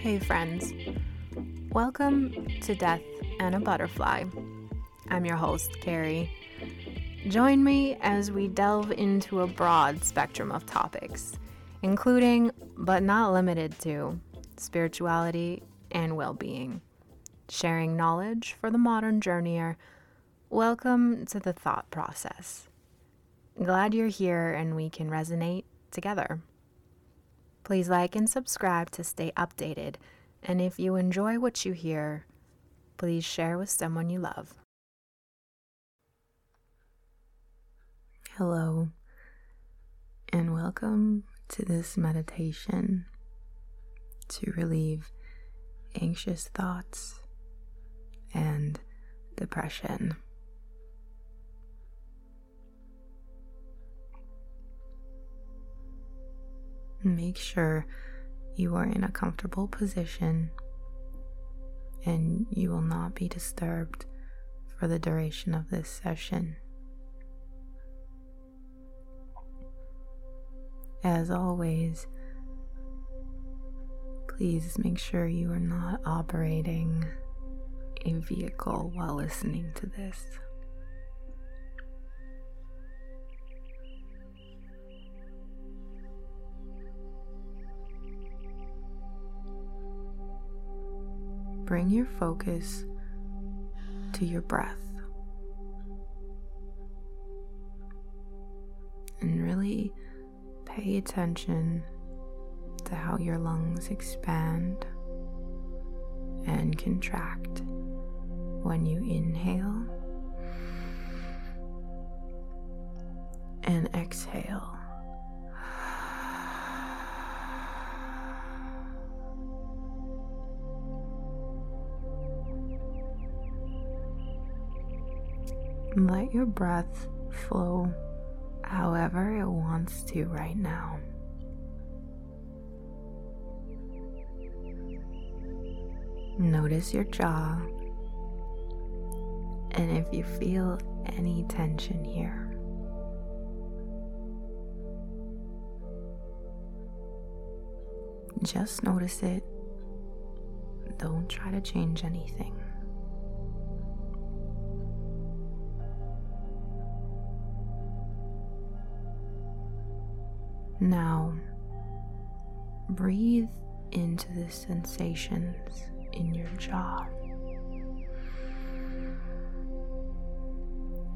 Hey, friends. Welcome to Death and a Butterfly. I'm your host, Carrie. Join me as we delve into a broad spectrum of topics, including, but not limited to, spirituality and well being. Sharing knowledge for the modern journeyer. Welcome to the thought process. Glad you're here and we can resonate together. Please like and subscribe to stay updated. And if you enjoy what you hear, please share with someone you love. Hello, and welcome to this meditation to relieve anxious thoughts and depression. Make sure you are in a comfortable position and you will not be disturbed for the duration of this session. As always, please make sure you are not operating a vehicle while listening to this. Bring your focus to your breath and really pay attention to how your lungs expand and contract when you inhale and exhale. Let your breath flow however it wants to right now. Notice your jaw, and if you feel any tension here, just notice it. Don't try to change anything. Now, breathe into the sensations in your jaw.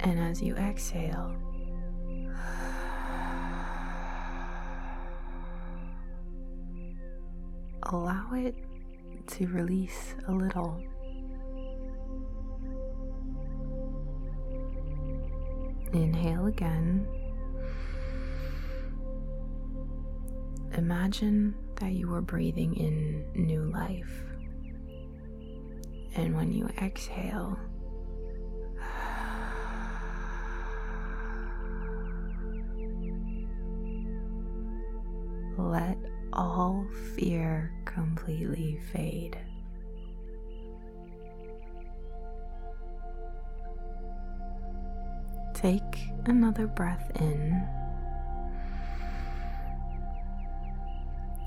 And as you exhale, allow it to release a little. Inhale again. Imagine that you are breathing in new life. And when you exhale, let all fear completely fade. Take another breath in.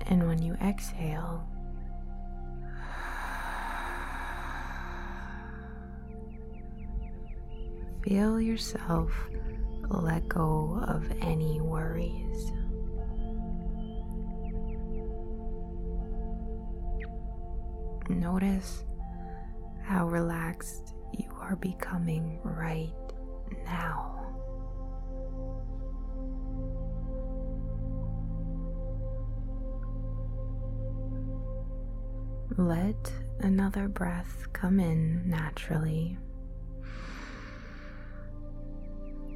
And when you exhale, feel yourself let go of any worries. Notice how relaxed you are becoming right now. Let another breath come in naturally,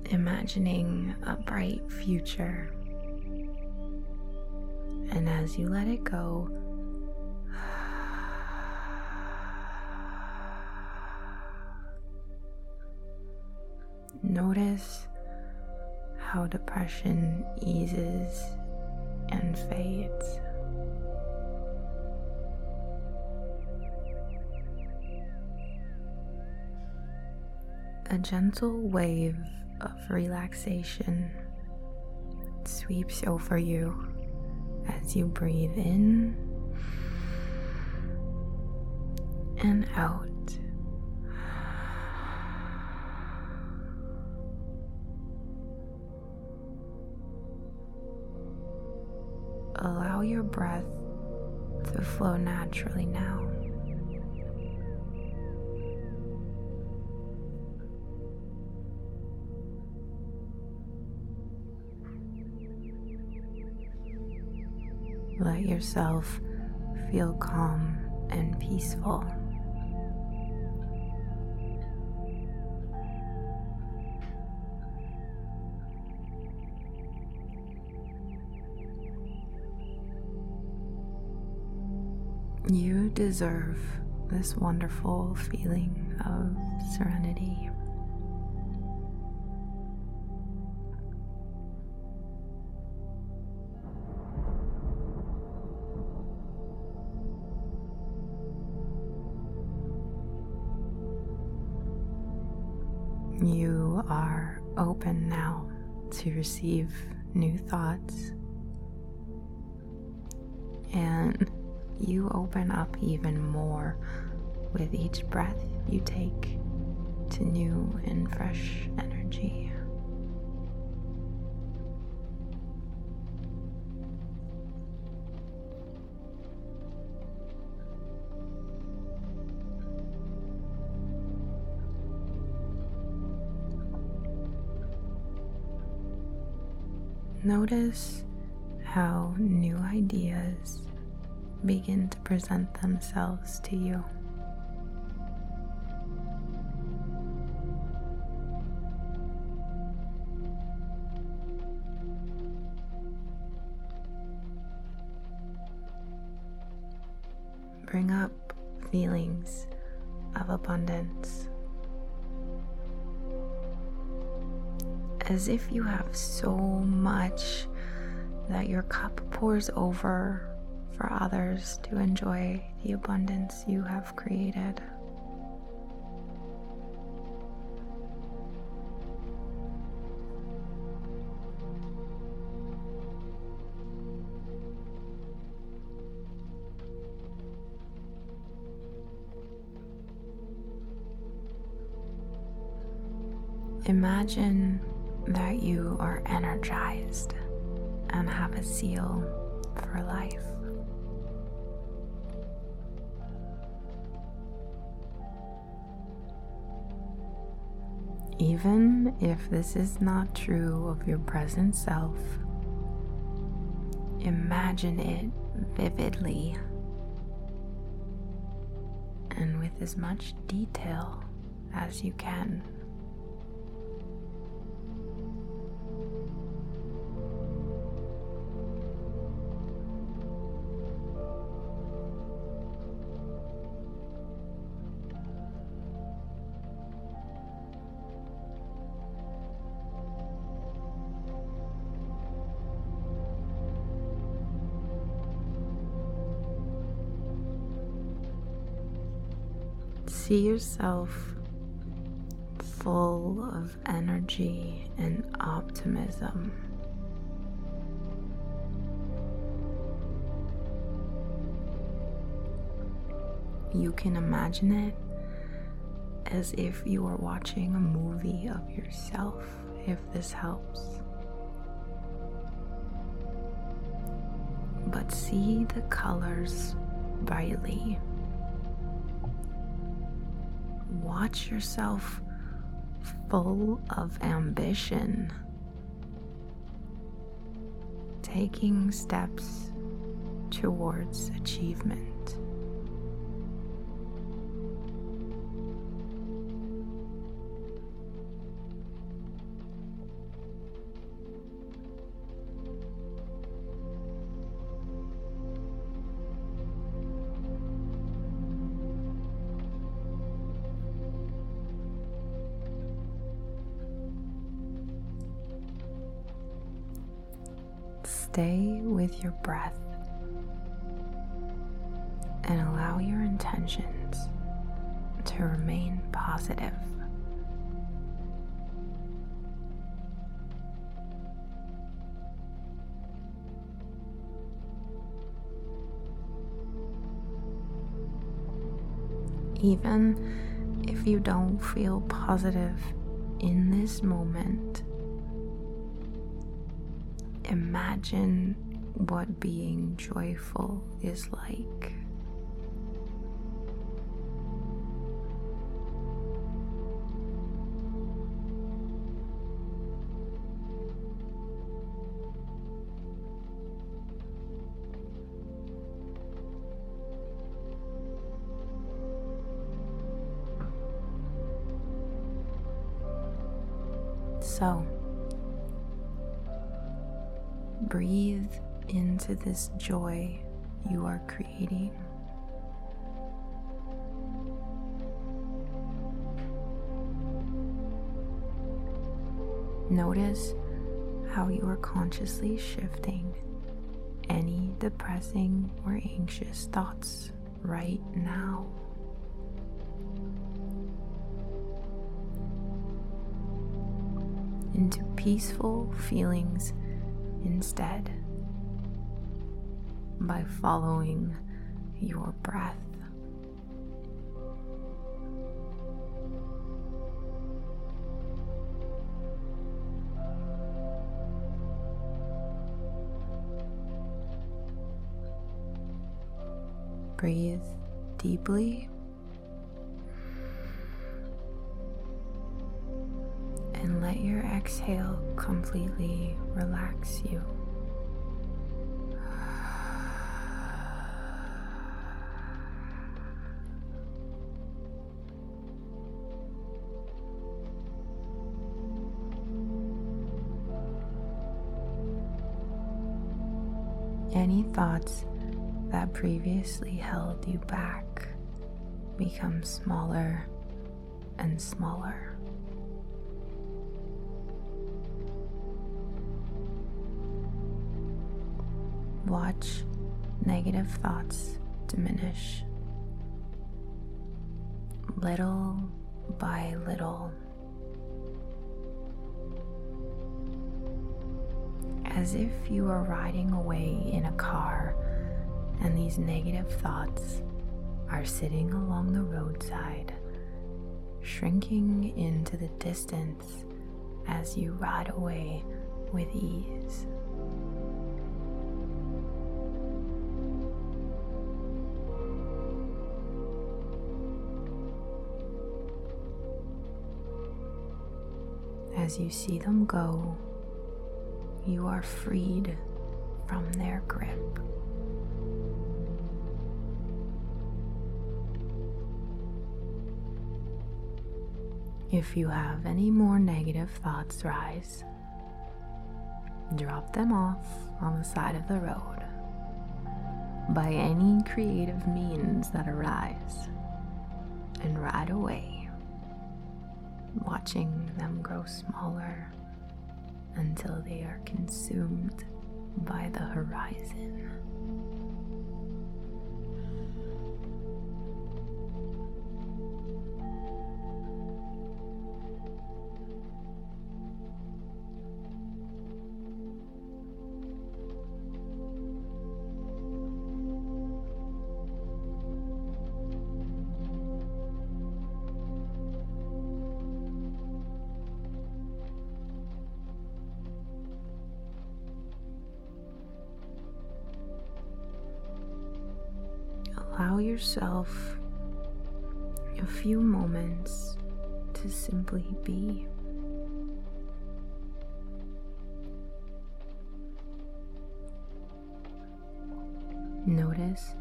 imagining a bright future. And as you let it go, notice how depression eases and fades. A gentle wave of relaxation sweeps over you as you breathe in and out. Allow your breath to flow naturally now. Let yourself feel calm and peaceful. You deserve this wonderful feeling of serenity. You are open now to receive new thoughts and you open up even more with each breath you take to new and fresh energy. Notice how new ideas begin to present themselves to you. Bring up feelings of abundance. As if you have so much that your cup pours over for others to enjoy the abundance you have created. Imagine you are energized and have a zeal for life. Even if this is not true of your present self, imagine it vividly and with as much detail as you can. See yourself full of energy and optimism. You can imagine it as if you are watching a movie of yourself, if this helps. But see the colors brightly watch yourself full of ambition, taking steps towards achievement. Stay with your breath and allow your intentions to remain positive. Even if you don't feel positive in this moment, imagine what being joyful is like. So, breathe into this joy you are creating. Notice how you are consciously shifting any depressing or anxious thoughts right now. into peaceful feelings instead by following your breath. Breathe deeply exhale completely relax you. Any thoughts that previously held you back become smaller and smaller. Watch negative thoughts diminish little by little. As if you are riding away in a car and these negative thoughts are sitting along the roadside, shrinking into the distance as you ride away with ease. As you see them go, you are freed from their grip. If you have any more negative thoughts rise, drop them off on the side of the road. By any creative means that arise and ride away watching them grow smaller until they are consumed by the horizon. Allow yourself a few moments to simply be. Notice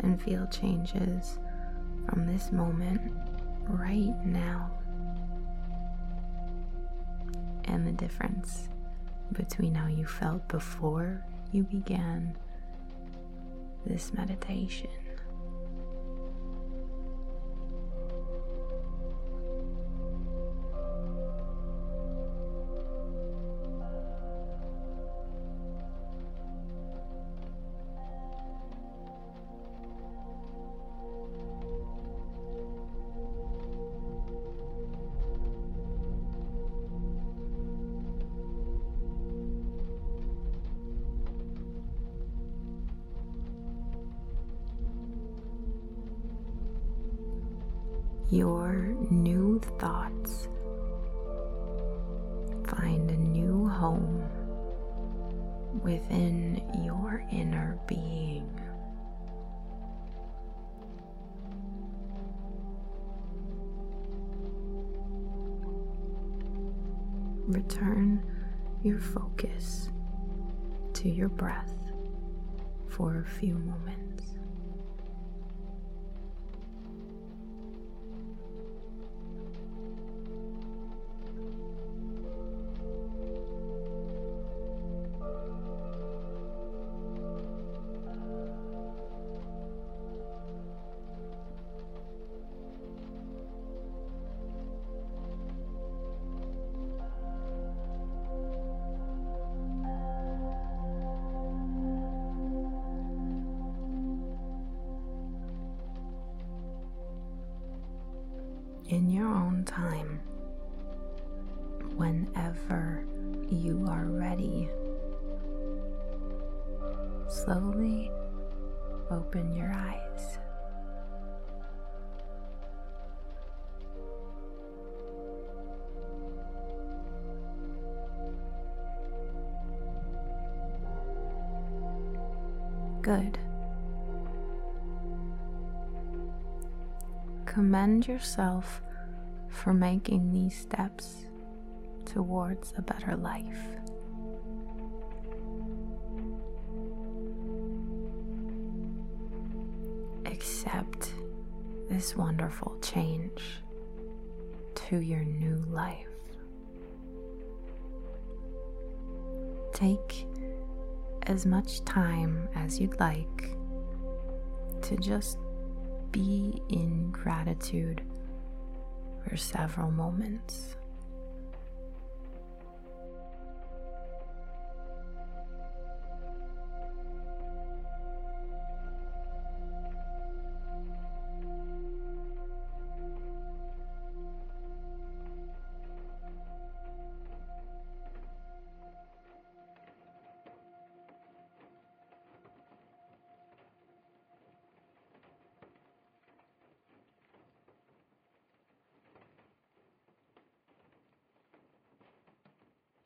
and feel changes from this moment right now and the difference between how you felt before you began this meditation. Your new thoughts find a new home within your inner being. Return your focus to your breath for a few moments. In your own time, whenever you are ready. Slowly open your eyes. Good. Commend yourself for making these steps towards a better life. Accept this wonderful change to your new life. Take as much time as you'd like to just be in gratitude for several moments.